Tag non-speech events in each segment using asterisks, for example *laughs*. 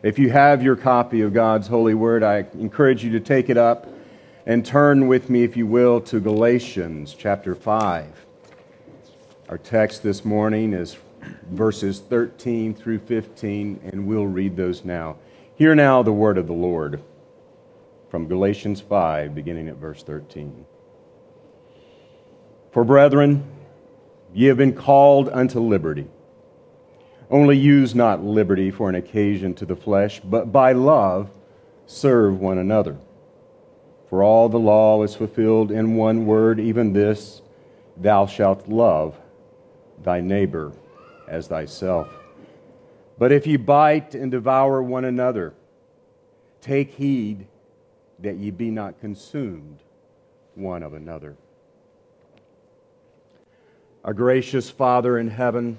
If you have your copy of God's holy word, I encourage you to take it up and turn with me, if you will, to Galatians chapter 5. Our text this morning is verses 13 through 15, and we'll read those now. Hear now the word of the Lord from Galatians 5, beginning at verse 13. For brethren, ye have been called unto liberty. Only use not liberty for an occasion to the flesh, but by love serve one another. For all the law is fulfilled in one word, even this Thou shalt love thy neighbor as thyself. But if ye bite and devour one another, take heed that ye be not consumed one of another. Our gracious Father in heaven,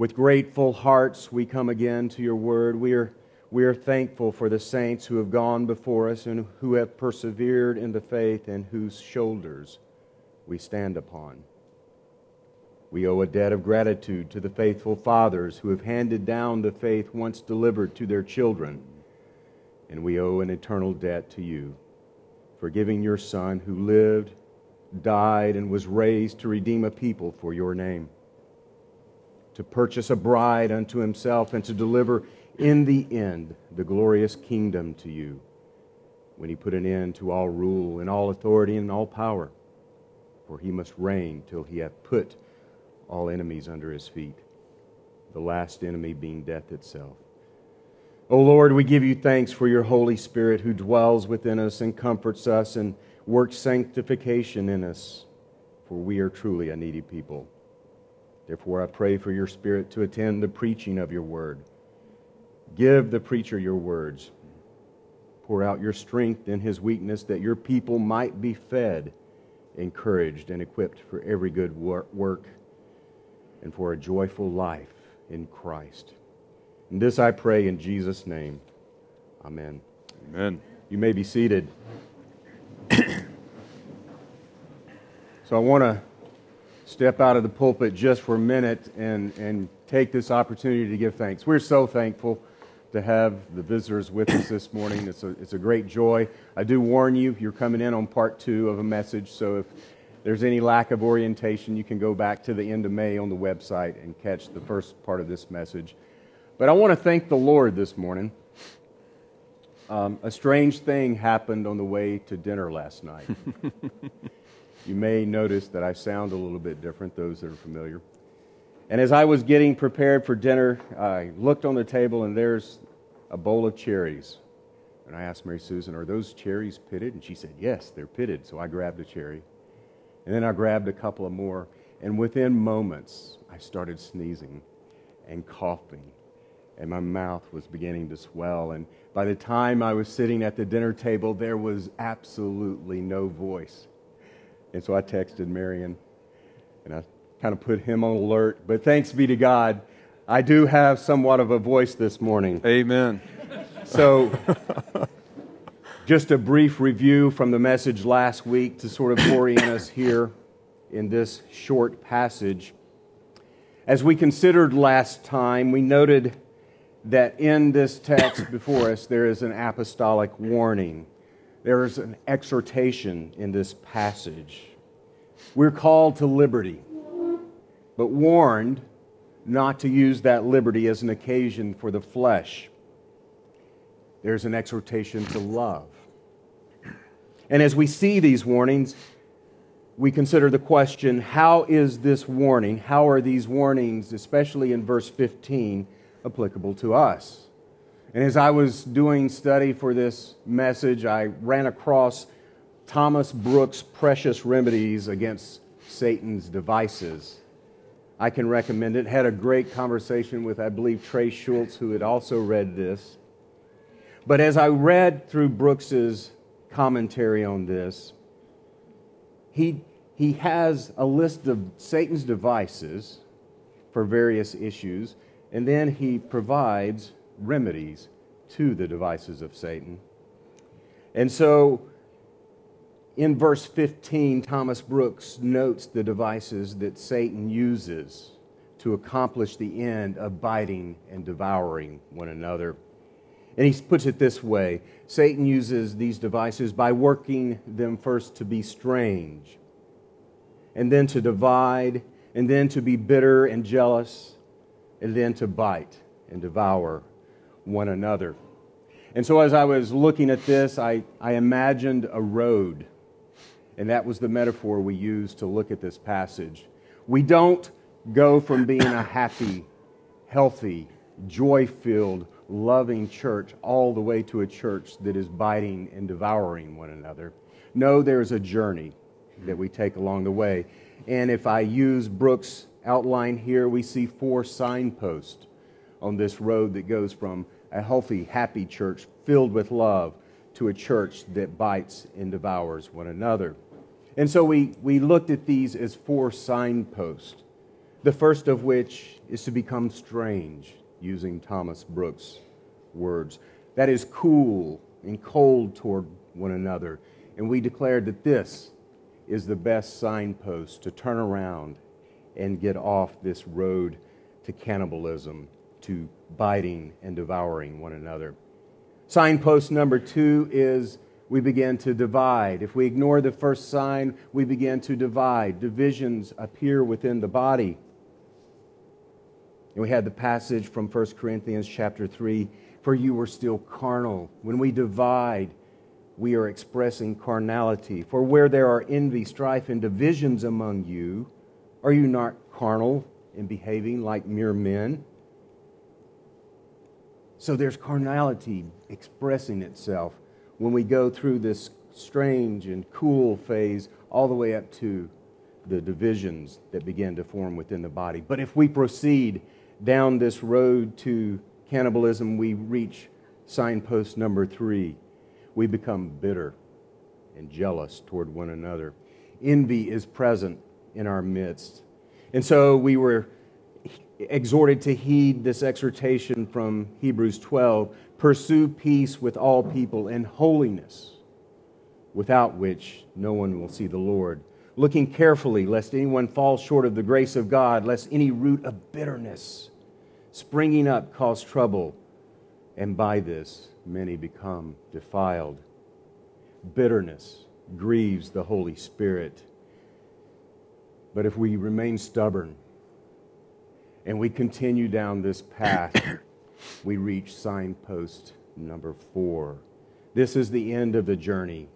with grateful hearts, we come again to your word. We are, we are thankful for the saints who have gone before us and who have persevered in the faith and whose shoulders we stand upon. We owe a debt of gratitude to the faithful fathers who have handed down the faith once delivered to their children. And we owe an eternal debt to you for giving your Son who lived, died, and was raised to redeem a people for your name to purchase a bride unto himself, and to deliver in the end the glorious kingdom to you, when he put an end to all rule and all authority and all power. For he must reign till he hath put all enemies under his feet, the last enemy being death itself. O Lord, we give you thanks for your Holy Spirit who dwells within us and comforts us and works sanctification in us, for we are truly a needy people. Therefore, I pray for your Spirit to attend the preaching of your word. Give the preacher your words. Pour out your strength in his weakness that your people might be fed, encouraged, and equipped for every good work and for a joyful life in Christ. And this I pray in Jesus' name. Amen. Amen. You may be seated. *coughs* so I want to step out of the pulpit just for a minute and, and take this opportunity to give thanks. We're so thankful to have the visitors with us this morning. It's a, it's a great joy. I do warn you, you're coming in on part two of a message, so if there's any lack of orientation, you can go back to the end of May on the website and catch the first part of this message. But I want to thank the Lord this morning. Um, a strange thing happened on the way to dinner last night. *laughs* You may notice that I sound a little bit different, those that are familiar. And as I was getting prepared for dinner, I looked on the table and there's a bowl of cherries. And I asked Mary Susan, Are those cherries pitted? And she said, Yes, they're pitted. So I grabbed a cherry. And then I grabbed a couple of more. And within moments, I started sneezing and coughing. And my mouth was beginning to swell. And by the time I was sitting at the dinner table, there was absolutely no voice. And so I texted Marion and I kind of put him on alert. But thanks be to God, I do have somewhat of a voice this morning. Amen. So, just a brief review from the message last week to sort of orient us here in this short passage. As we considered last time, we noted that in this text before us there is an apostolic warning there is an exhortation in this passage. We're called to liberty, but warned not to use that liberty as an occasion for the flesh. There's an exhortation to love. And as we see these warnings, we consider the question how is this warning, how are these warnings, especially in verse 15, applicable to us? And as I was doing study for this message, I ran across Thomas Brooks' Precious Remedies Against Satan's Devices. I can recommend it. Had a great conversation with, I believe, Trey Schultz, who had also read this. But as I read through Brooks's commentary on this, he, he has a list of Satan's devices for various issues, and then he provides remedies to the devices of Satan. And so in verse 15, Thomas Brooks notes the devices that Satan uses to accomplish the end of biting and devouring one another. And he puts it this way Satan uses these devices by working them first to be strange, and then to divide, and then to be bitter and jealous, and then to bite and devour one another. And so, as I was looking at this, I, I imagined a road. And that was the metaphor we used to look at this passage. We don't go from being a happy, healthy, joy filled, loving church all the way to a church that is biting and devouring one another. No, there's a journey that we take along the way. And if I use Brooks' outline here, we see four signposts on this road that goes from a healthy, happy church filled with love to a church that bites and devours one another. And so we, we looked at these as four signposts, the first of which is to become strange using Thomas Brooks' words. That is cool and cold toward one another. And we declared that this is the best signpost to turn around and get off this road to cannibalism, to biting and devouring one another. Signpost number two is we begin to divide. If we ignore the first sign, we begin to divide. Divisions appear within the body. And we had the passage from 1 Corinthians chapter 3 for you were still carnal. When we divide, we are expressing carnality. For where there are envy, strife, and divisions among you, are you not carnal and behaving like mere men? So there's carnality expressing itself when we go through this strange and cool phase all the way up to the divisions that begin to form within the body. But if we proceed down this road to cannibalism, we reach signpost number three. We become bitter and jealous toward one another. Envy is present in our midst. And so we were exhorted to heed this exhortation from Hebrews 12 pursue peace with all people and holiness, without which no one will see the Lord. Looking carefully, lest anyone fall short of the grace of God, lest any root of bitterness springing up cause trouble, and by this many become defiled. Bitterness grieves the Holy Spirit. But if we remain stubborn and we continue down this path, *coughs* we reach signpost number four. This is the end of the journey.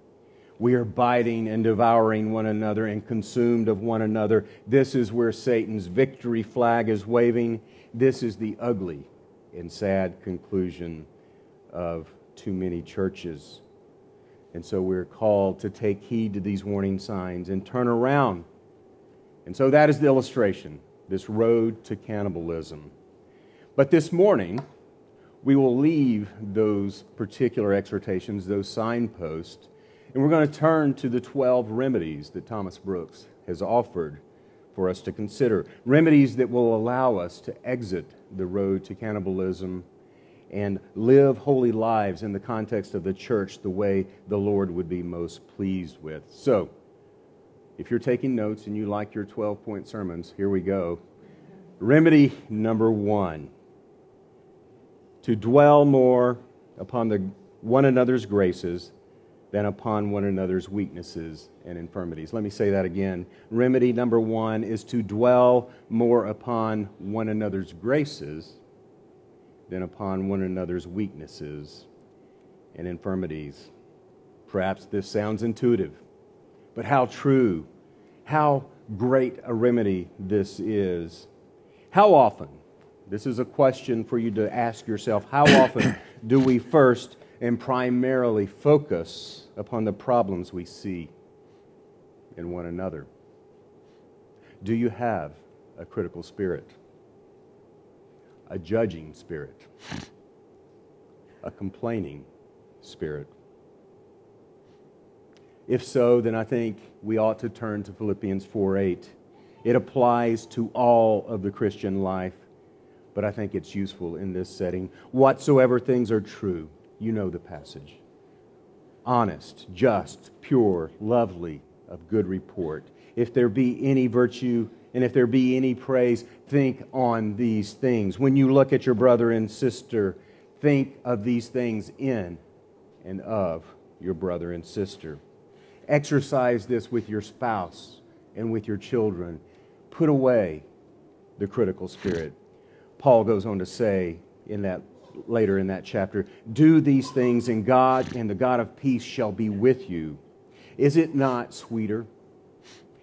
We are biting and devouring one another and consumed of one another. This is where Satan's victory flag is waving. This is the ugly and sad conclusion of too many churches. And so we're called to take heed to these warning signs and turn around. And so that is the illustration this road to cannibalism. But this morning, we will leave those particular exhortations, those signposts, and we're going to turn to the 12 remedies that Thomas Brooks has offered for us to consider. Remedies that will allow us to exit the road to cannibalism and live holy lives in the context of the church the way the Lord would be most pleased with. So, if you're taking notes and you like your 12 point sermons, here we go. Remedy number one to dwell more upon the one another's graces than upon one another's weaknesses and infirmities. Let me say that again. Remedy number one is to dwell more upon one another's graces than upon one another's weaknesses and infirmities. Perhaps this sounds intuitive, but how true, how great a remedy this is. How often, this is a question for you to ask yourself, how often *coughs* do we first and primarily focus upon the problems we see in one another. Do you have a critical spirit? A judging spirit? A complaining spirit? If so, then I think we ought to turn to Philippians 4 8. It applies to all of the Christian life, but I think it's useful in this setting. Whatsoever things are true, you know the passage. Honest, just, pure, lovely, of good report. If there be any virtue, And if there be any praise, think on these things. When you look at your brother and sister, think of these things in and of your brother and sister. Exercise this with your spouse and with your children. Put away the critical spirit. Paul goes on to say in that later in that chapter, do these things and God and the God of peace shall be with you. Is it not sweeter?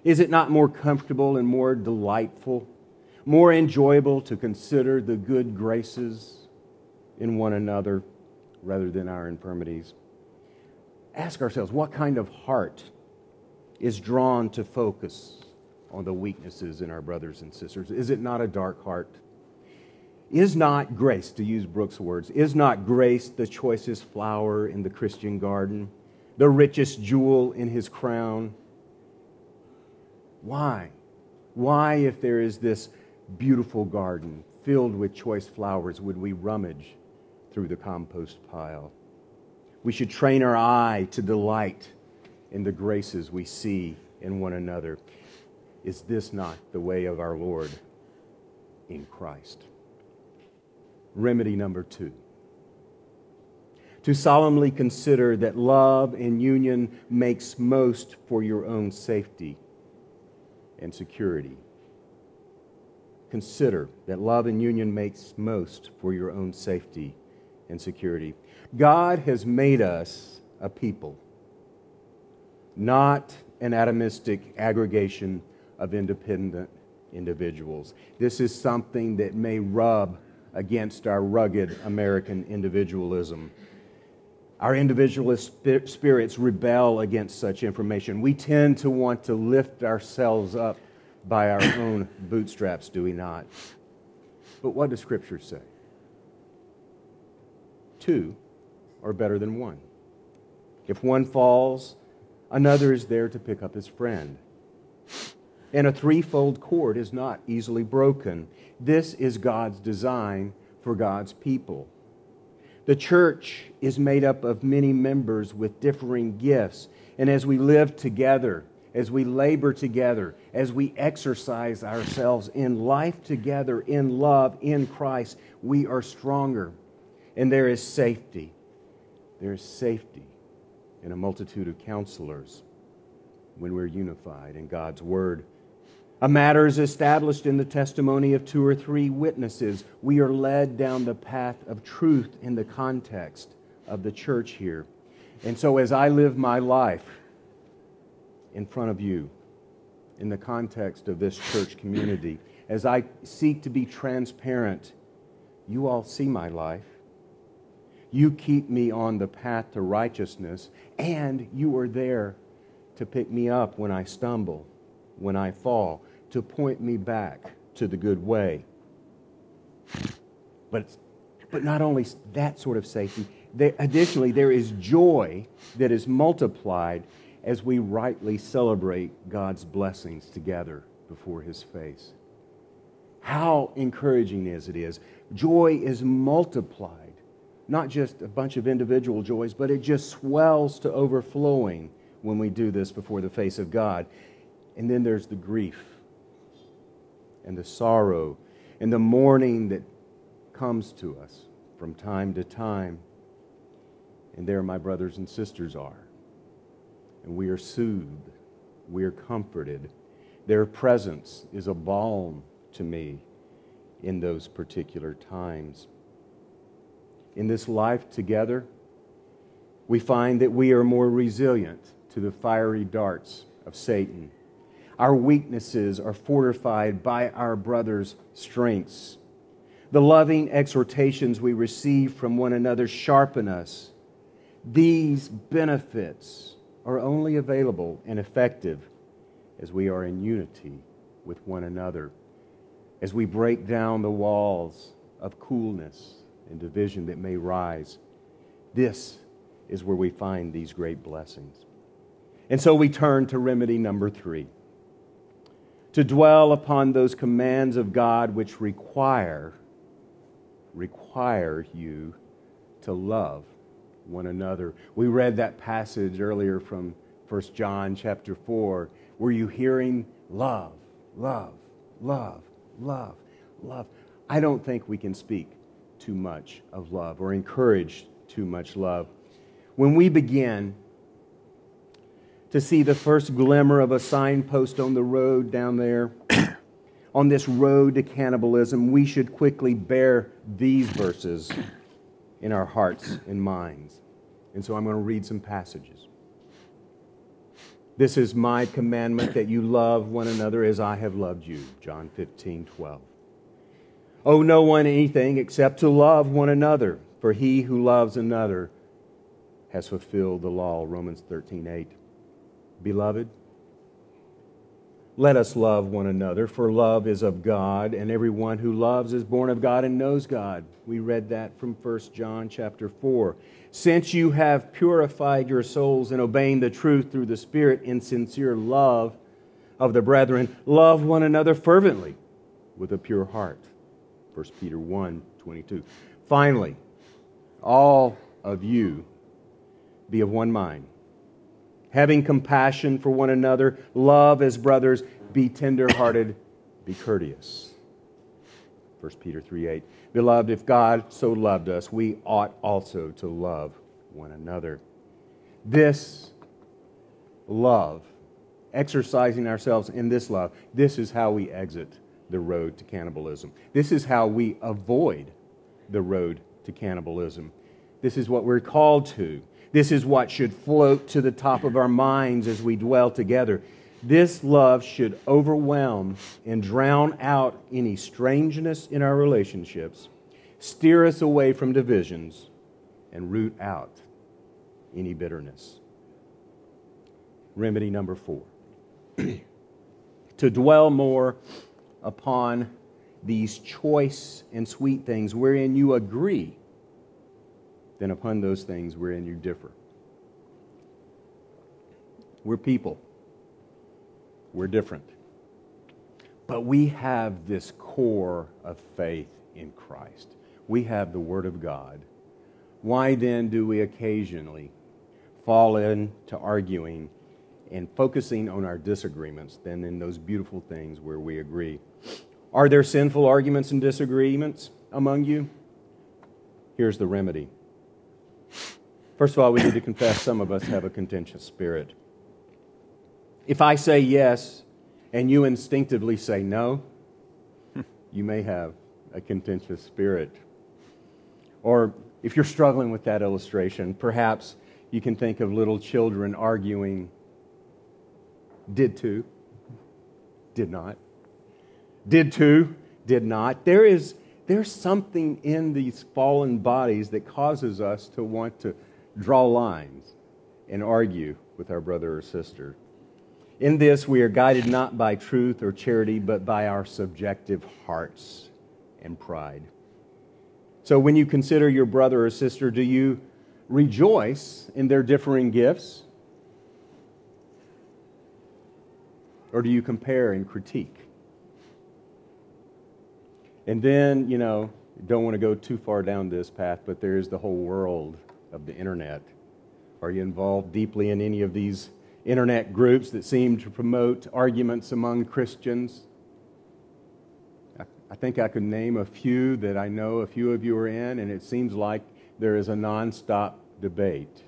Is it not more comfortable and more delightful, more enjoyable to consider the good graces in one another rather than our infirmities? Ask ourselves what kind of heart is drawn to focus on the weaknesses in our brothers and sisters? Is it not a dark heart? Is not grace, to use Brooks' words, is not grace the choicest flower in the Christian garden, the richest jewel in his crown? Why? Why, if there is this beautiful garden filled with choice flowers, would we rummage through the compost pile? We should train our eye to delight in the graces we see in one another. Is this not the way of our Lord in Christ? Remedy number two to solemnly consider that love and union makes most for your own safety and security. Consider that love and union makes most for your own safety and security. God has made us a people, not an atomistic aggregation of independent individuals. This is something that may rub against our rugged American individualism. Our individualist spirits rebel against such information. We tend to want to lift ourselves up by our *coughs* own bootstraps, do we not? But what does Scripture say? Two are better than one. If one falls, another is there to pick up his friend. And a threefold cord is not easily broken. This is God's design for God's people. The church is made up of many members with differing gifts. And as we live together, as we labor together, as we exercise ourselves in life together, in love, in Christ, we are stronger. And there is safety. There is safety in a multitude of counselors when we're unified in God's Word. A matter is established in the testimony of two or three witnesses. We are led down the path of truth in the context of the church here. And so, as I live my life in front of you, in the context of this church community, as I seek to be transparent, you all see my life. You keep me on the path to righteousness, and you are there to pick me up when I stumble, when I fall to point me back to the good way. But, but not only that sort of safety, there, additionally, there is joy that is multiplied as we rightly celebrate God's blessings together before His face. How encouraging is it is. Joy is multiplied, not just a bunch of individual joys, but it just swells to overflowing when we do this before the face of God. And then there's the grief and the sorrow and the mourning that comes to us from time to time. And there my brothers and sisters are. And we are soothed, we are comforted. Their presence is a balm to me in those particular times. In this life together, we find that we are more resilient to the fiery darts of Satan our weaknesses are fortified by our brother's strengths. The loving exhortations we receive from one another sharpen us. These benefits are only available and effective as we are in unity with one another, as we break down the walls of coolness and division that may rise. This is where we find these great blessings. And so we turn to remedy number three to dwell upon those commands of God which require require you to love one another. We read that passage earlier from 1 John chapter 4. Were you hearing love? Love. love, love, love. I don't think we can speak too much of love or encourage too much love. When we begin to see the first glimmer of a signpost on the road down there, *coughs* on this road to cannibalism, we should quickly bear these verses in our hearts and minds. And so I'm going to read some passages. This is my commandment that you love one another as I have loved you. John 15, 12. Owe no one anything except to love one another, for he who loves another has fulfilled the law. Romans 13, 8. Beloved, let us love one another, for love is of God, and everyone who loves is born of God and knows God. We read that from 1 John chapter 4. Since you have purified your souls in obeying the truth through the Spirit in sincere love of the brethren, love one another fervently with a pure heart. 1 Peter 1 22. Finally, all of you be of one mind having compassion for one another, love as brothers, be tenderhearted, be courteous. 1 Peter 3 8. Beloved, if God so loved us, we ought also to love one another. This love, exercising ourselves in this love, this is how we exit the road to cannibalism. This is how we avoid the road to cannibalism. This is what we're called to. This is what should float to the top of our minds as we dwell together. This love should overwhelm and drown out any strangeness in our relationships, steer us away from divisions, and root out any bitterness. Remedy number four *clears throat* to dwell more upon these choice and sweet things wherein you agree than upon those things wherein you differ. We're people, we're different. But we have this core of faith in Christ. We have the Word of God. Why then do we occasionally fall into arguing and focusing on our disagreements than in those beautiful things where we agree? Are there sinful arguments and disagreements among you? Here's the remedy First of all, we need to confess some of us have a contentious spirit. If I say yes and you instinctively say no, you may have a contentious spirit. Or if you're struggling with that illustration, perhaps you can think of little children arguing, did to, did not, did to, did not. There is there's something in these fallen bodies that causes us to want to draw lines and argue with our brother or sister. In this, we are guided not by truth or charity, but by our subjective hearts and pride. So, when you consider your brother or sister, do you rejoice in their differing gifts? Or do you compare and critique? And then, you know, don't want to go too far down this path, but there is the whole world of the internet. Are you involved deeply in any of these internet groups that seem to promote arguments among Christians? I think I could name a few that I know a few of you are in, and it seems like there is a nonstop debate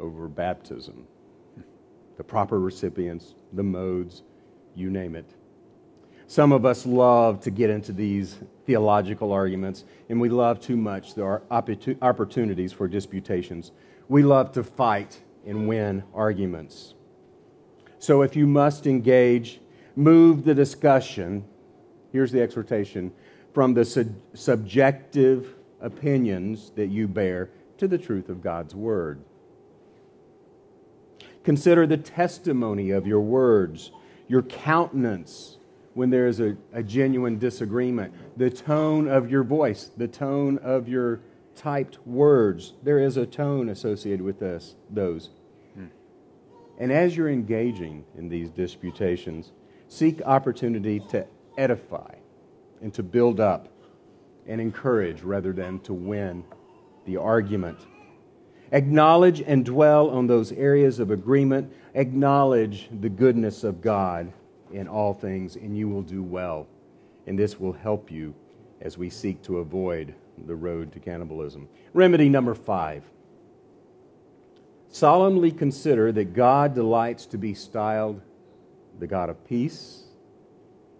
over baptism, the proper recipients, the modes, you name it. Some of us love to get into these theological arguments, and we love too much there are opportunities for disputations. We love to fight and win arguments. So if you must engage, move the discussion, here's the exhortation, from the su- subjective opinions that you bear to the truth of God's Word. Consider the testimony of your words, your countenance when there is a, a genuine disagreement, the tone of your voice, the tone of your typed words. There is a tone associated with this, those. And as you're engaging in these disputations, seek opportunity to edify and to build up and encourage rather than to win the argument. Acknowledge and dwell on those areas of agreement. Acknowledge the goodness of God in all things, and you will do well. And this will help you as we seek to avoid the road to cannibalism. Remedy number five solemnly consider that God delights to be styled the God of peace,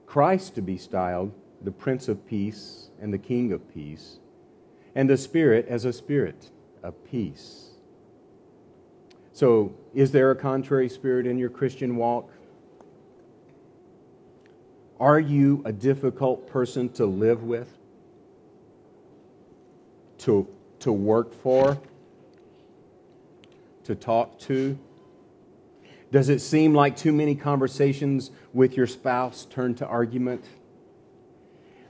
Christ to be styled the Prince of Peace and the King of Peace, and the Spirit as a spirit of peace. So, is there a contrary spirit in your Christian walk? Are you a difficult person to live with? To, to work for? To talk to? Does it seem like too many conversations with your spouse turn to argument?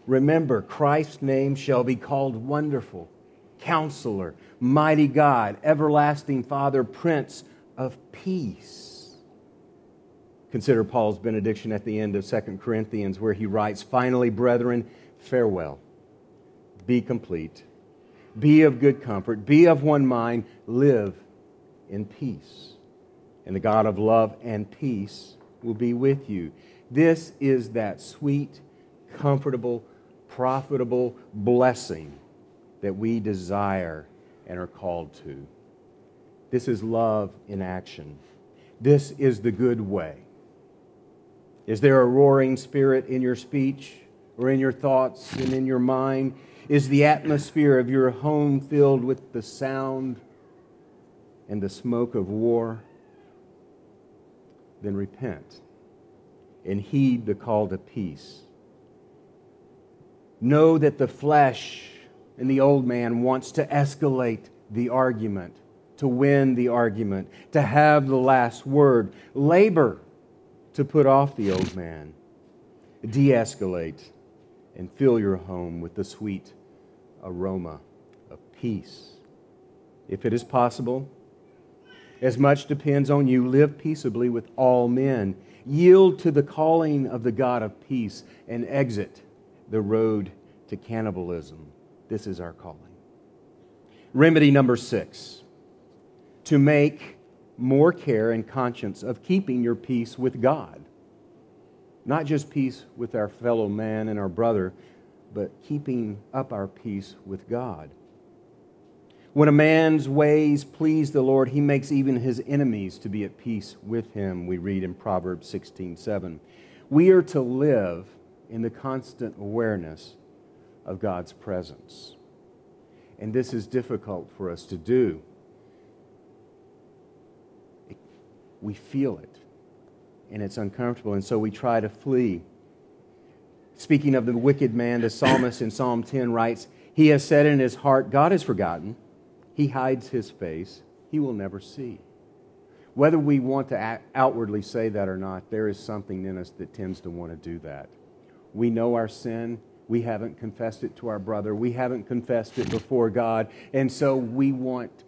Remember, Christ's name shall be called Wonderful, Counselor, Mighty God, Everlasting Father, Prince of Peace. Consider Paul's benediction at the end of 2 Corinthians, where he writes, Finally, brethren, farewell. Be complete. Be of good comfort. Be of one mind. Live in peace. And the God of love and peace will be with you. This is that sweet, comfortable, profitable blessing that we desire and are called to. This is love in action. This is the good way. Is there a roaring spirit in your speech or in your thoughts and in your mind? Is the atmosphere of your home filled with the sound and the smoke of war? Then repent and heed the call to peace know that the flesh and the old man wants to escalate the argument, to win the argument, to have the last word. Labor to put off the old man. De escalate and fill your home with the sweet aroma of peace. If it is possible, as much depends on you, live peaceably with all men. Yield to the calling of the God of peace and exit the road to cannibalism. This is our calling. Remedy number six to make more care and conscience of keeping your peace with God. Not just peace with our fellow man and our brother, but keeping up our peace with God. When a man's ways please the Lord, he makes even his enemies to be at peace with him, we read in Proverbs 16 7. We are to live in the constant awareness of God's presence. And this is difficult for us to do. We feel it, and it's uncomfortable, and so we try to flee. Speaking of the wicked man, the psalmist in Psalm 10 writes, He has said in his heart, God is forgotten. He hides his face. He will never see. Whether we want to outwardly say that or not, there is something in us that tends to want to do that. We know our sin. We haven't confessed it to our brother. We haven't confessed it before God. And so we want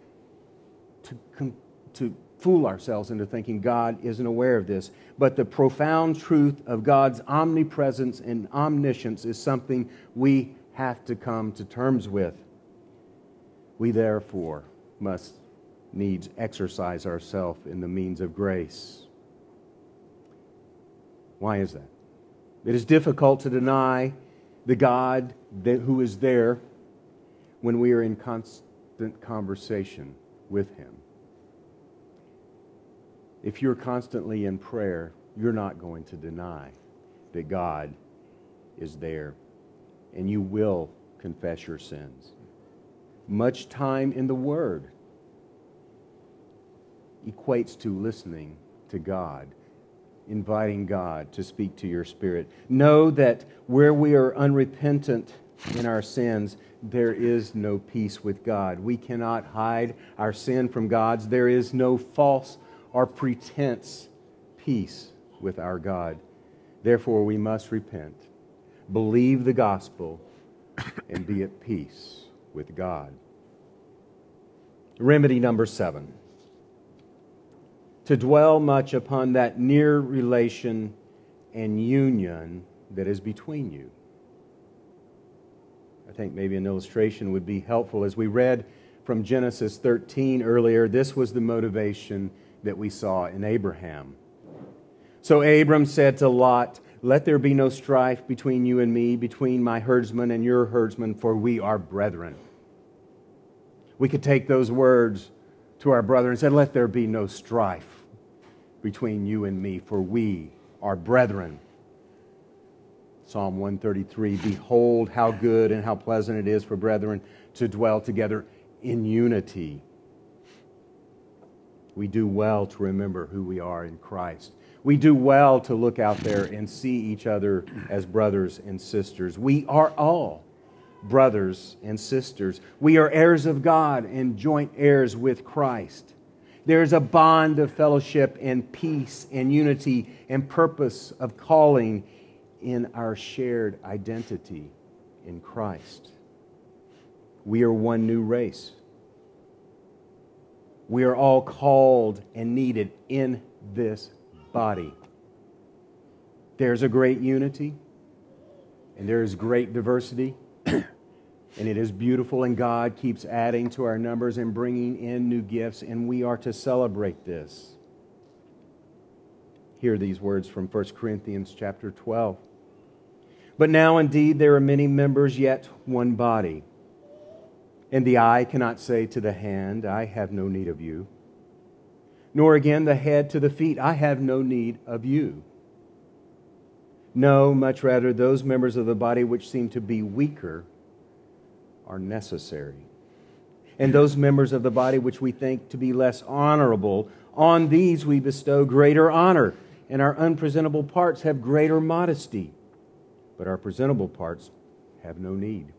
to, to fool ourselves into thinking God isn't aware of this. But the profound truth of God's omnipresence and omniscience is something we have to come to terms with. We therefore must needs exercise ourselves in the means of grace. Why is that? It is difficult to deny the God that, who is there when we are in constant conversation with Him. If you're constantly in prayer, you're not going to deny that God is there, and you will confess your sins. Much time in the Word equates to listening to God inviting God to speak to your spirit. Know that where we are unrepentant in our sins, there is no peace with God. We cannot hide our sin from God's. There is no false or pretense peace with our God. Therefore, we must repent, believe the gospel, and be at peace with God. Remedy number seven to dwell much upon that near relation and union that is between you. I think maybe an illustration would be helpful. As we read from Genesis 13 earlier, this was the motivation that we saw in Abraham. So Abram said to Lot, Let there be no strife between you and me, between my herdsmen and your herdsmen, for we are brethren. We could take those words to our brother and say, Let there be no strife between you and me, for we are brethren. Psalm 133 Behold, how good and how pleasant it is for brethren to dwell together in unity. We do well to remember who we are in Christ. We do well to look out there and see each other as brothers and sisters. We are all brothers and sisters. We are heirs of God and joint heirs with Christ. There's a bond of fellowship and peace and unity and purpose of calling in our shared identity in Christ. We are one new race. We are all called and needed in this body. There's a great unity, and there is great diversity, *clears throat* and it is beautiful, and God keeps adding to our numbers and bringing in new gifts, and we are to celebrate this. Hear these words from 1 Corinthians chapter 12. But now indeed there are many members, yet one body. And the eye cannot say to the hand, I have no need of you. Nor again the head to the feet, I have no need of you. No, much rather, those members of the body which seem to be weaker are necessary. And those members of the body which we think to be less honorable, on these we bestow greater honor, and our unpresentable parts have greater modesty but our presentable parts have no need.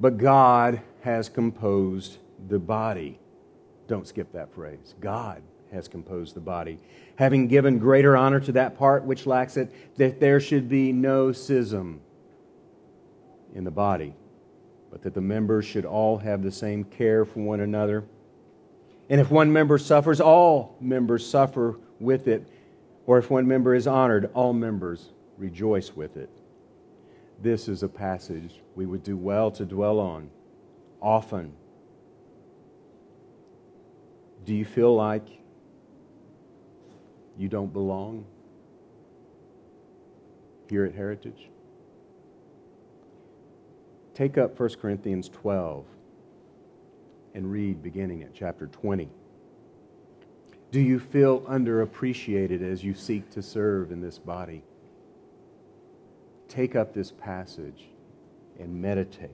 But God has composed the body. Don't skip that phrase. God has composed the body, having given greater honor to that part which lacks it, that there should be no schism in the body, but that the members should all have the same care for one another. And if one member suffers, all members suffer with it. Or if one member is honored, all members rejoice with it. This is a passage we would do well to dwell on often. Do you feel like you don't belong here at Heritage? Take up 1 Corinthians 12 and read beginning at chapter 20. Do you feel underappreciated as you seek to serve in this body? take up this passage and meditate?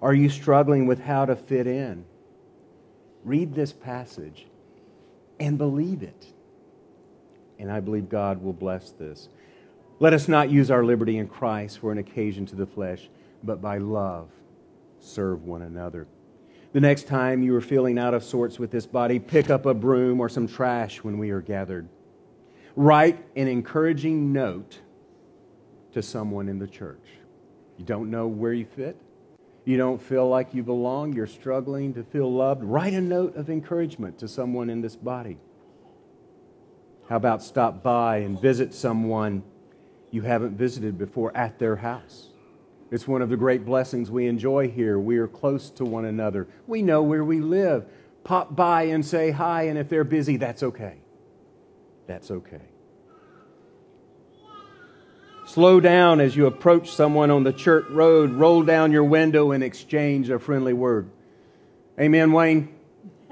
Are you struggling with how to fit in? Read this passage and believe it. And I believe God will bless this. Let us not use our liberty in Christ for an occasion to the flesh, but by love serve one another. The next time you are feeling out of sorts with this body, pick up a broom or some trash when we are gathered. Write an encouraging note to someone in the church. You don't know where you fit. You don't feel like you belong. You're struggling to feel loved. Write a note of encouragement to someone in this body. How about stop by and visit someone you haven't visited before at their house? It's one of the great blessings we enjoy here. We are close to one another. We know where we live. Pop by and say hi, and if they're busy, that's okay. That's okay. Slow down as you approach someone on the church road. Roll down your window and exchange a friendly word. Amen, Wayne?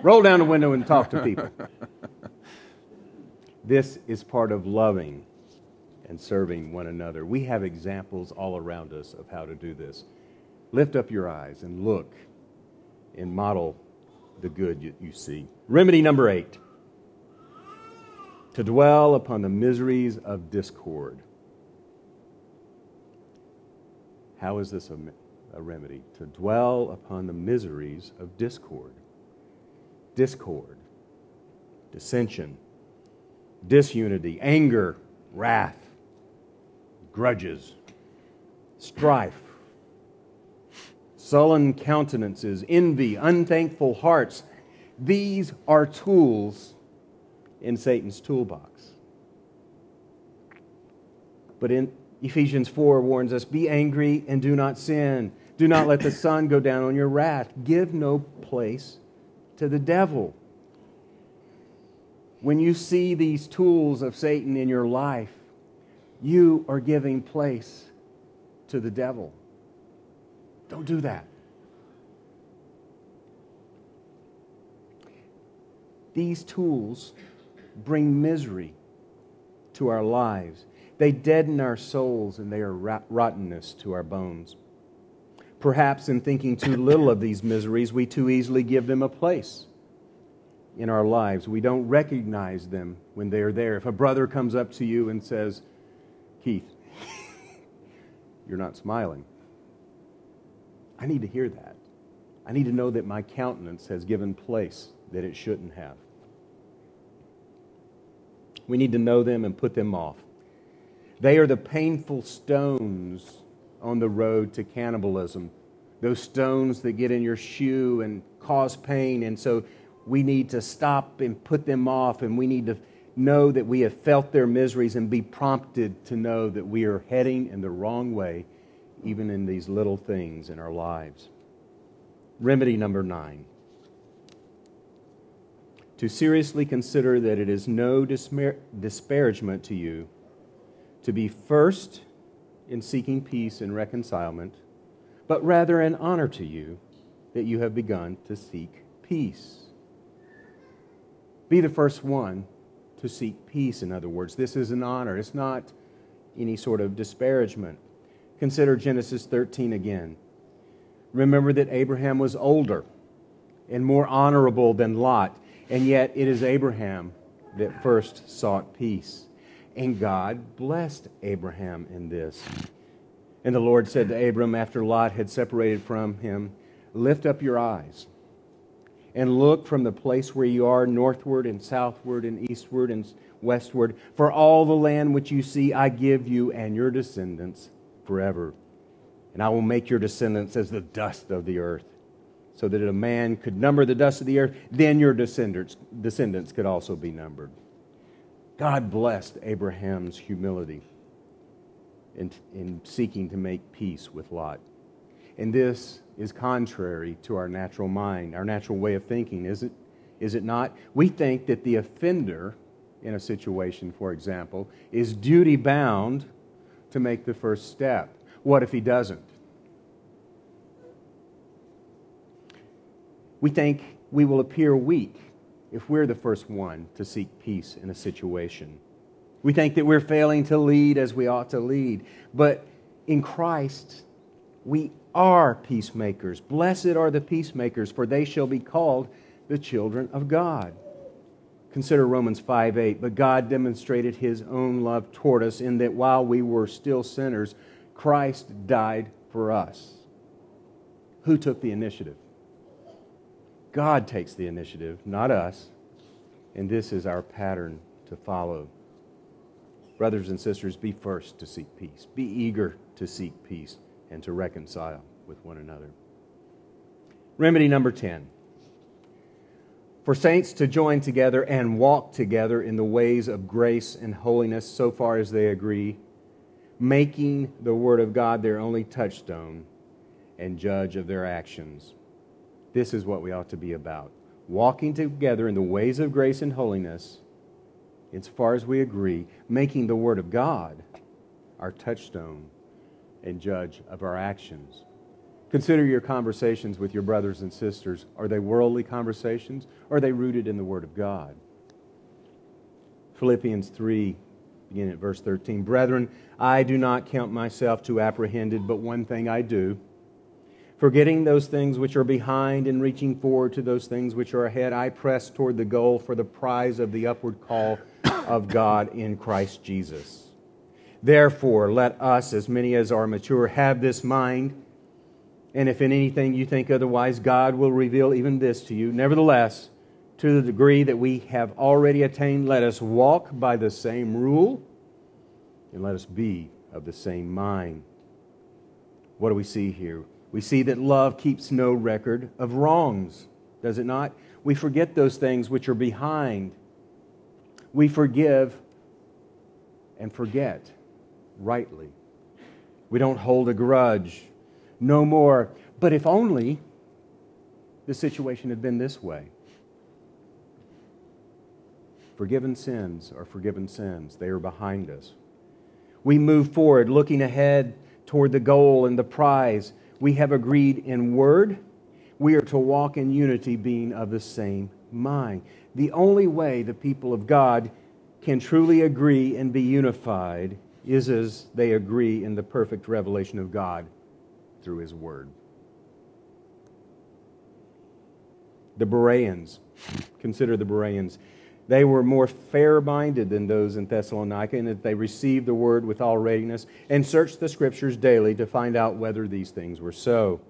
Roll down the window and talk to people. *laughs* this is part of loving and serving one another. We have examples all around us of how to do this. Lift up your eyes and look and model the good you, you see. Remedy number eight to dwell upon the miseries of discord. How is this a, a remedy? To dwell upon the miseries of discord. Discord, dissension, disunity, anger, wrath, grudges, strife, sullen countenances, envy, unthankful hearts. These are tools in Satan's toolbox. But in, Ephesians 4 warns us be angry and do not sin. Do not let the *coughs* sun go down on your wrath. Give no place to the devil. When you see these tools of Satan in your life, you are giving place to the devil. Don't do that. These tools bring misery to our lives. They deaden our souls and they are rottenness to our bones. Perhaps in thinking too little of these miseries, we too easily give them a place in our lives. We don't recognize them when they are there. If a brother comes up to you and says, Keith, you're not smiling, I need to hear that. I need to know that my countenance has given place that it shouldn't have. We need to know them and put them off. They are the painful stones on the road to cannibalism. Those stones that get in your shoe and cause pain. And so we need to stop and put them off, and we need to know that we have felt their miseries and be prompted to know that we are heading in the wrong way, even in these little things in our lives. Remedy number nine to seriously consider that it is no disparagement to you to be first in seeking peace and reconcilement, but rather an honor to you that you have begun to seek peace. Be the first one to seek peace, in other words. This is an honor, it's not any sort of disparagement. Consider Genesis 13 again. Remember that Abraham was older and more honorable than Lot, and yet it is Abraham that first sought peace. And God blessed Abraham in this. And the Lord said to Abram after Lot had separated from him, Lift up your eyes and look from the place where you are northward and southward and eastward and westward. For all the land which you see, I give you and your descendants forever. And I will make your descendants as the dust of the earth, so that a man could number the dust of the earth, then your descendants, descendants could also be numbered. God blessed Abraham's humility in, in seeking to make peace with Lot. And this is contrary to our natural mind, our natural way of thinking, is it, is it not? We think that the offender in a situation, for example, is duty bound to make the first step. What if he doesn't? We think we will appear weak if we're the first one to seek peace in a situation. We think that we're failing to lead as we ought to lead. But in Christ, we are peacemakers. Blessed are the peacemakers, for they shall be called the children of God. Consider Romans 5 8. But God demonstrated his own love toward us in that while we were still sinners, Christ died for us. Who took the initiative? God takes the initiative, not us. And this is our pattern to follow. Brothers and sisters, be first to seek peace. Be eager to seek peace and to reconcile with one another. Remedy number 10 for saints to join together and walk together in the ways of grace and holiness so far as they agree, making the Word of God their only touchstone and judge of their actions. This is what we ought to be about. Walking together in the ways of grace and holiness, insofar as we agree, making the Word of God our touchstone and judge of our actions. Consider your conversations with your brothers and sisters. Are they worldly conversations? Or are they rooted in the Word of God? Philippians 3, beginning at verse 13. Brethren, I do not count myself too apprehended, but one thing I do. Forgetting those things which are behind and reaching forward to those things which are ahead, I press toward the goal for the prize of the upward call of God in Christ Jesus. Therefore, let us, as many as are mature, have this mind. And if in anything you think otherwise, God will reveal even this to you. Nevertheless, to the degree that we have already attained, let us walk by the same rule and let us be of the same mind. What do we see here? We see that love keeps no record of wrongs, does it not? We forget those things which are behind. We forgive and forget rightly. We don't hold a grudge. No more. But if only the situation had been this way. Forgiven sins are forgiven sins, they are behind us. We move forward looking ahead toward the goal and the prize. We have agreed in word. We are to walk in unity, being of the same mind. The only way the people of God can truly agree and be unified is as they agree in the perfect revelation of God through His Word. The Bereans, consider the Bereans. They were more fair minded than those in Thessalonica in that they received the word with all readiness and searched the scriptures daily to find out whether these things were so.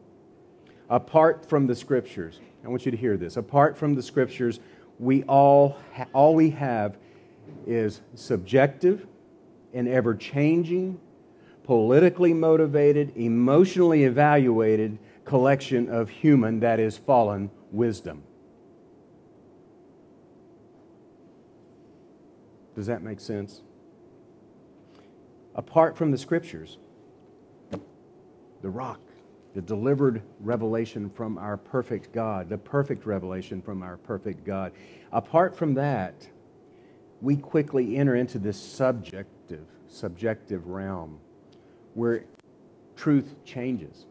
Apart from the scriptures, I want you to hear this. Apart from the scriptures, we all, all we have is subjective and ever changing, politically motivated, emotionally evaluated collection of human, that is, fallen wisdom. Does that make sense? Apart from the scriptures, the rock, the delivered revelation from our perfect God, the perfect revelation from our perfect God. Apart from that, we quickly enter into this subjective, subjective realm where truth changes.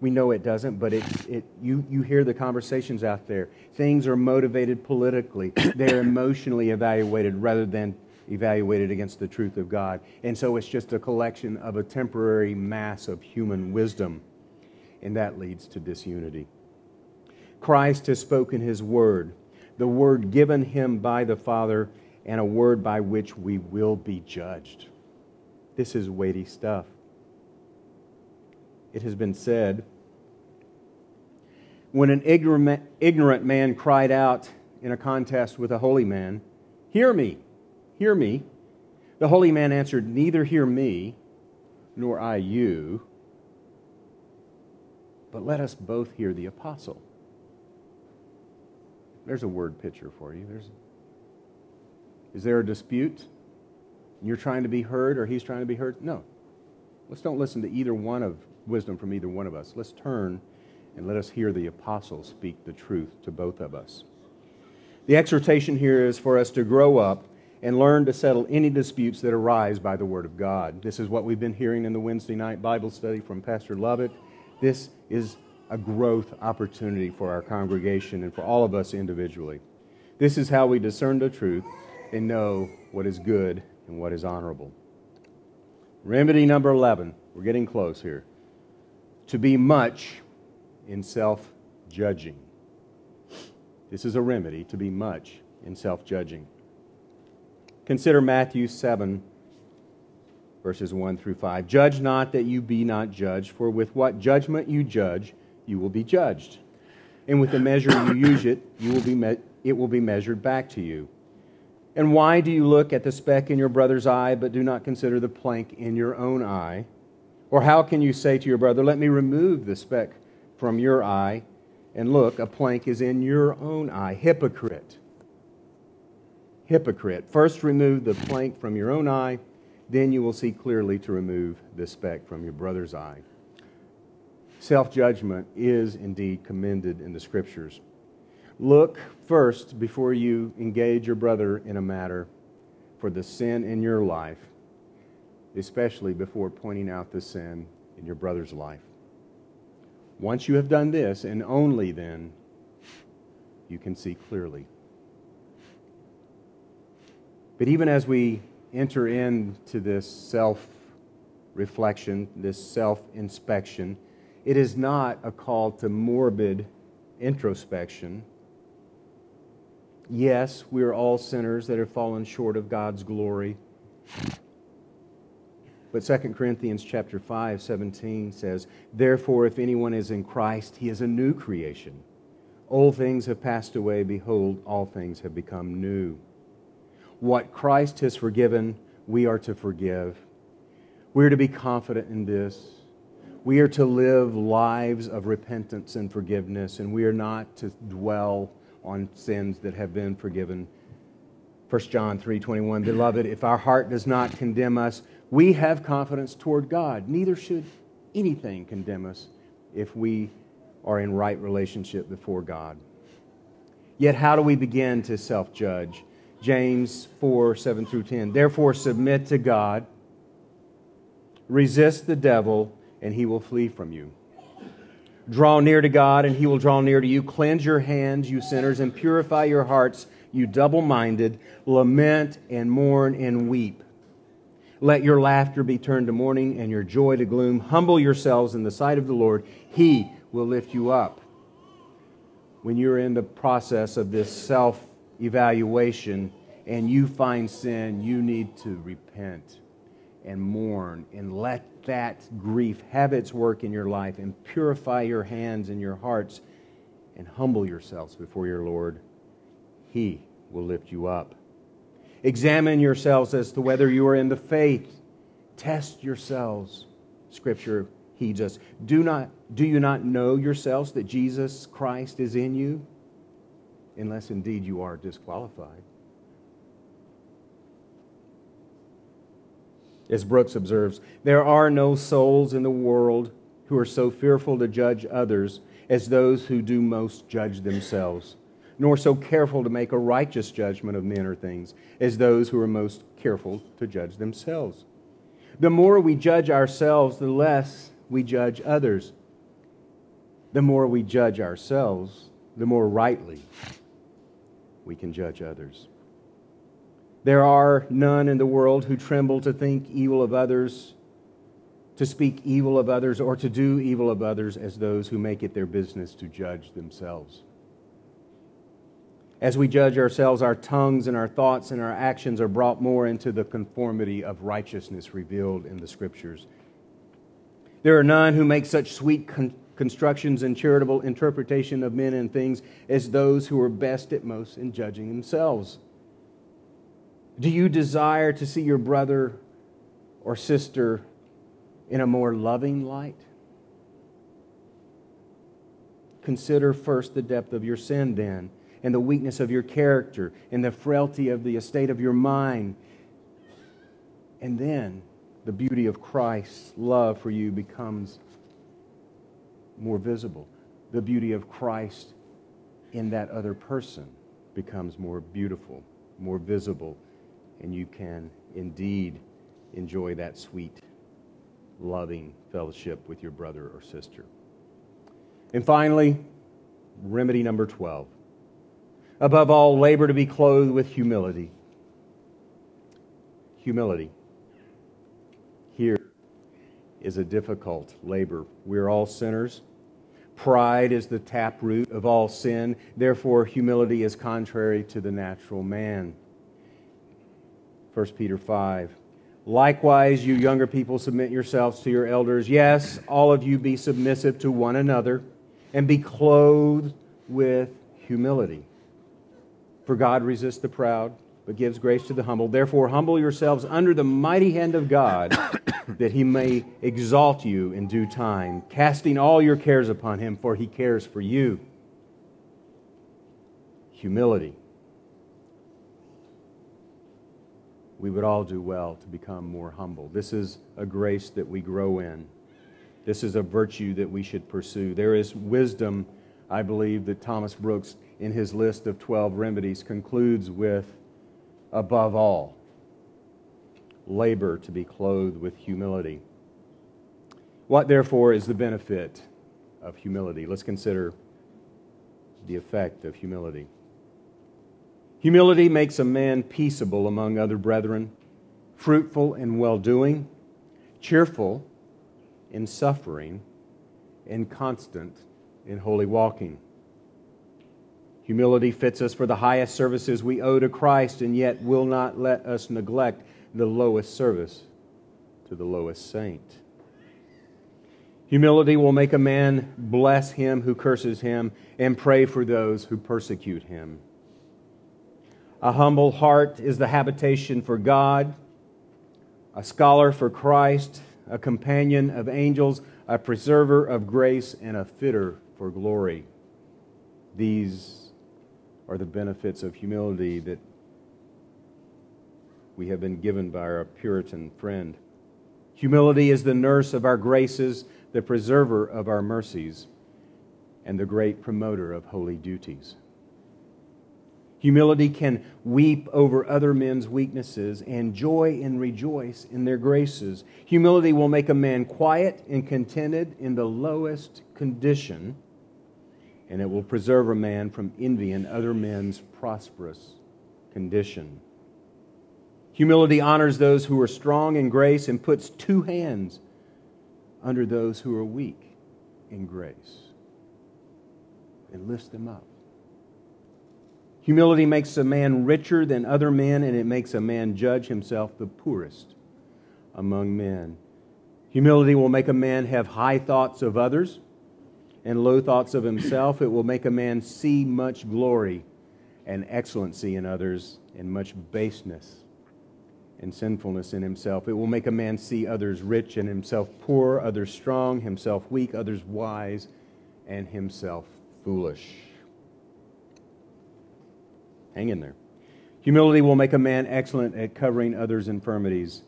We know it doesn't, but it, it, you, you hear the conversations out there. Things are motivated politically, *coughs* they're emotionally evaluated rather than evaluated against the truth of God. And so it's just a collection of a temporary mass of human wisdom, and that leads to disunity. Christ has spoken his word, the word given him by the Father, and a word by which we will be judged. This is weighty stuff. It has been said when an ignorant, man cried out in a contest with a holy man, Hear me, hear me. The holy man answered, Neither hear me, nor I you, but let us both hear the apostle. There's a word picture for you. There's, is there a dispute? You're trying to be heard or he's trying to be heard? No. Let's don't listen to either one of wisdom from either one of us. Let's turn and let us hear the apostle speak the truth to both of us. The exhortation here is for us to grow up and learn to settle any disputes that arise by the Word of God. This is what we've been hearing in the Wednesday night Bible study from Pastor Lovett. This is a growth opportunity for our congregation and for all of us individually. This is how we discern the truth and know what is good and what is honorable. Remedy number 11. We're getting close here. To be much in self judging. This is a remedy to be much in self judging. Consider Matthew 7, verses 1 through 5. Judge not that you be not judged, for with what judgment you judge, you will be judged. And with the measure you use it, you will be me- it will be measured back to you. And why do you look at the speck in your brother's eye, but do not consider the plank in your own eye? Or how can you say to your brother, Let me remove the speck from your eye, and look, a plank is in your own eye? Hypocrite. Hypocrite. First remove the plank from your own eye, then you will see clearly to remove the speck from your brother's eye. Self judgment is indeed commended in the scriptures. Look first before you engage your brother in a matter for the sin in your life, especially before pointing out the sin in your brother's life. Once you have done this, and only then, you can see clearly. But even as we enter into this self reflection, this self inspection, it is not a call to morbid introspection Yes, we are all sinners that have fallen short of God's glory. But 2 Corinthians chapter 5, 17 says, Therefore, if anyone is in Christ, he is a new creation. Old things have passed away. Behold, all things have become new. What Christ has forgiven, we are to forgive. We are to be confident in this. We are to live lives of repentance and forgiveness, and we are not to dwell on sins that have been forgiven. 1 John 3:21 Beloved, if our heart does not condemn us, we have confidence toward God. Neither should anything condemn us if we are in right relationship before God. Yet how do we begin to self-judge? James 4 7 through 10. Therefore, submit to God, resist the devil, and he will flee from you. Draw near to God, and he will draw near to you. Cleanse your hands, you sinners, and purify your hearts, you double minded. Lament and mourn and weep. Let your laughter be turned to mourning and your joy to gloom. Humble yourselves in the sight of the Lord. He will lift you up. When you're in the process of this self evaluation and you find sin, you need to repent and mourn and let that grief have its work in your life and purify your hands and your hearts and humble yourselves before your Lord. He will lift you up. Examine yourselves as to whether you are in the faith. Test yourselves. Scripture heeds us. Do, not, do you not know yourselves that Jesus Christ is in you? Unless indeed you are disqualified. As Brooks observes, there are no souls in the world who are so fearful to judge others as those who do most judge themselves, nor so careful to make a righteous judgment of men or things as those who are most careful to judge themselves. The more we judge ourselves, the less we judge others. The more we judge ourselves, the more rightly we can judge others. There are none in the world who tremble to think evil of others, to speak evil of others, or to do evil of others as those who make it their business to judge themselves. As we judge ourselves, our tongues and our thoughts and our actions are brought more into the conformity of righteousness revealed in the Scriptures. There are none who make such sweet con- constructions and charitable interpretation of men and things as those who are best at most in judging themselves. Do you desire to see your brother or sister in a more loving light? Consider first the depth of your sin, then, and the weakness of your character, and the frailty of the estate of your mind. And then the beauty of Christ's love for you becomes more visible. The beauty of Christ in that other person becomes more beautiful, more visible and you can indeed enjoy that sweet, loving fellowship with your brother or sister. And finally, remedy number 12. Above all, labor to be clothed with humility. Humility. Here is a difficult labor. We're all sinners. Pride is the taproot of all sin. Therefore, humility is contrary to the natural man. 1 Peter 5. Likewise, you younger people, submit yourselves to your elders. Yes, all of you be submissive to one another and be clothed with humility. For God resists the proud, but gives grace to the humble. Therefore, humble yourselves under the mighty hand of God, *coughs* that he may exalt you in due time, casting all your cares upon him, for he cares for you. Humility. We would all do well to become more humble. This is a grace that we grow in. This is a virtue that we should pursue. There is wisdom, I believe, that Thomas Brooks, in his list of 12 remedies, concludes with above all, labor to be clothed with humility. What, therefore, is the benefit of humility? Let's consider the effect of humility. Humility makes a man peaceable among other brethren, fruitful in well doing, cheerful in suffering, and constant in holy walking. Humility fits us for the highest services we owe to Christ, and yet will not let us neglect the lowest service to the lowest saint. Humility will make a man bless him who curses him and pray for those who persecute him. A humble heart is the habitation for God, a scholar for Christ, a companion of angels, a preserver of grace, and a fitter for glory. These are the benefits of humility that we have been given by our Puritan friend. Humility is the nurse of our graces, the preserver of our mercies, and the great promoter of holy duties. Humility can weep over other men's weaknesses and joy and rejoice in their graces. Humility will make a man quiet and contented in the lowest condition, and it will preserve a man from envying other men's prosperous condition. Humility honors those who are strong in grace and puts two hands under those who are weak in grace and lifts them up. Humility makes a man richer than other men, and it makes a man judge himself the poorest among men. Humility will make a man have high thoughts of others and low thoughts of himself. It will make a man see much glory and excellency in others and much baseness and sinfulness in himself. It will make a man see others rich and himself poor, others strong, himself weak, others wise, and himself foolish. Hang in there. Humility will make a man excellent at covering others' infirmities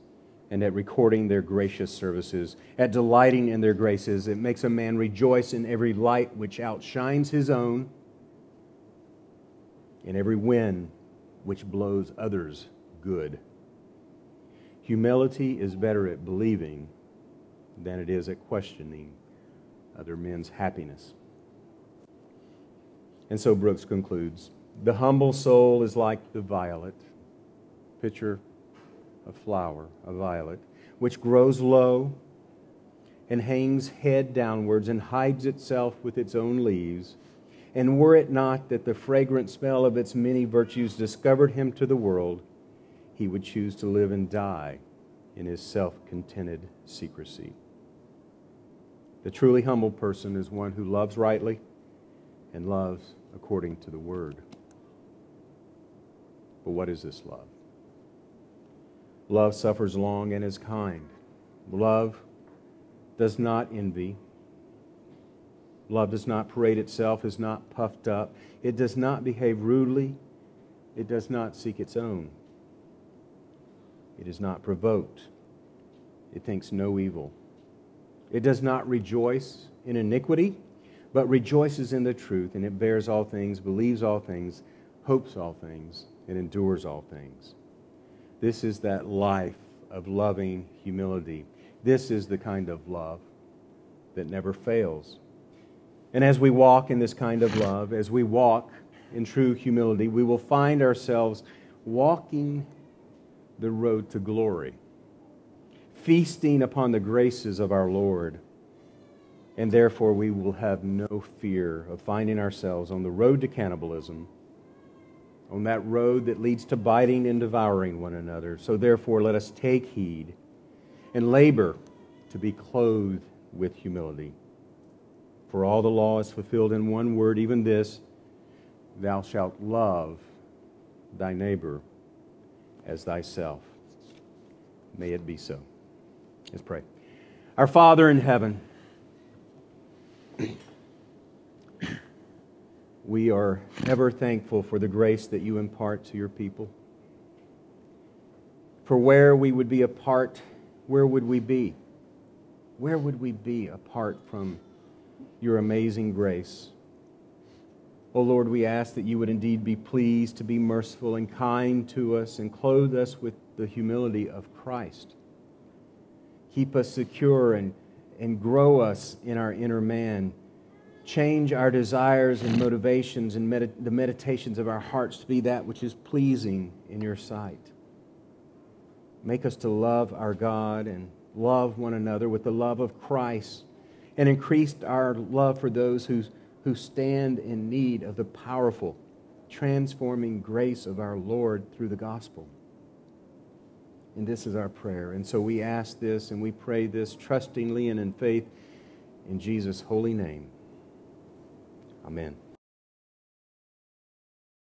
and at recording their gracious services, at delighting in their graces. It makes a man rejoice in every light which outshines his own, in every wind which blows others good. Humility is better at believing than it is at questioning other men's happiness. And so Brooks concludes The humble soul is like the violet, picture a flower, a violet, which grows low and hangs head downwards and hides itself with its own leaves. And were it not that the fragrant smell of its many virtues discovered him to the world, he would choose to live and die in his self contented secrecy. The truly humble person is one who loves rightly and loves according to the word. But what is this love? Love suffers long and is kind. Love does not envy. Love does not parade itself, is not puffed up. It does not behave rudely. It does not seek its own. It is not provoked. It thinks no evil. It does not rejoice in iniquity, but rejoices in the truth, and it bears all things, believes all things, hopes all things, and endures all things. This is that life of loving humility. This is the kind of love that never fails. And as we walk in this kind of love, as we walk in true humility, we will find ourselves walking the road to glory, feasting upon the graces of our Lord. And therefore, we will have no fear of finding ourselves on the road to cannibalism, on that road that leads to biting and devouring one another. So, therefore, let us take heed and labor to be clothed with humility. For all the law is fulfilled in one word, even this Thou shalt love thy neighbor as thyself. May it be so. Let's pray. Our Father in heaven, we are ever thankful for the grace that you impart to your people. For where we would be apart, where would we be? Where would we be apart from your amazing grace? O oh Lord, we ask that you would indeed be pleased to be merciful and kind to us and clothe us with the humility of Christ. Keep us secure and, and grow us in our inner man. Change our desires and motivations and med- the meditations of our hearts to be that which is pleasing in your sight. Make us to love our God and love one another with the love of Christ and increase our love for those who who stand in need of the powerful, transforming grace of our Lord through the gospel. And this is our prayer. And so we ask this and we pray this trustingly and in faith in Jesus' holy name. Amen.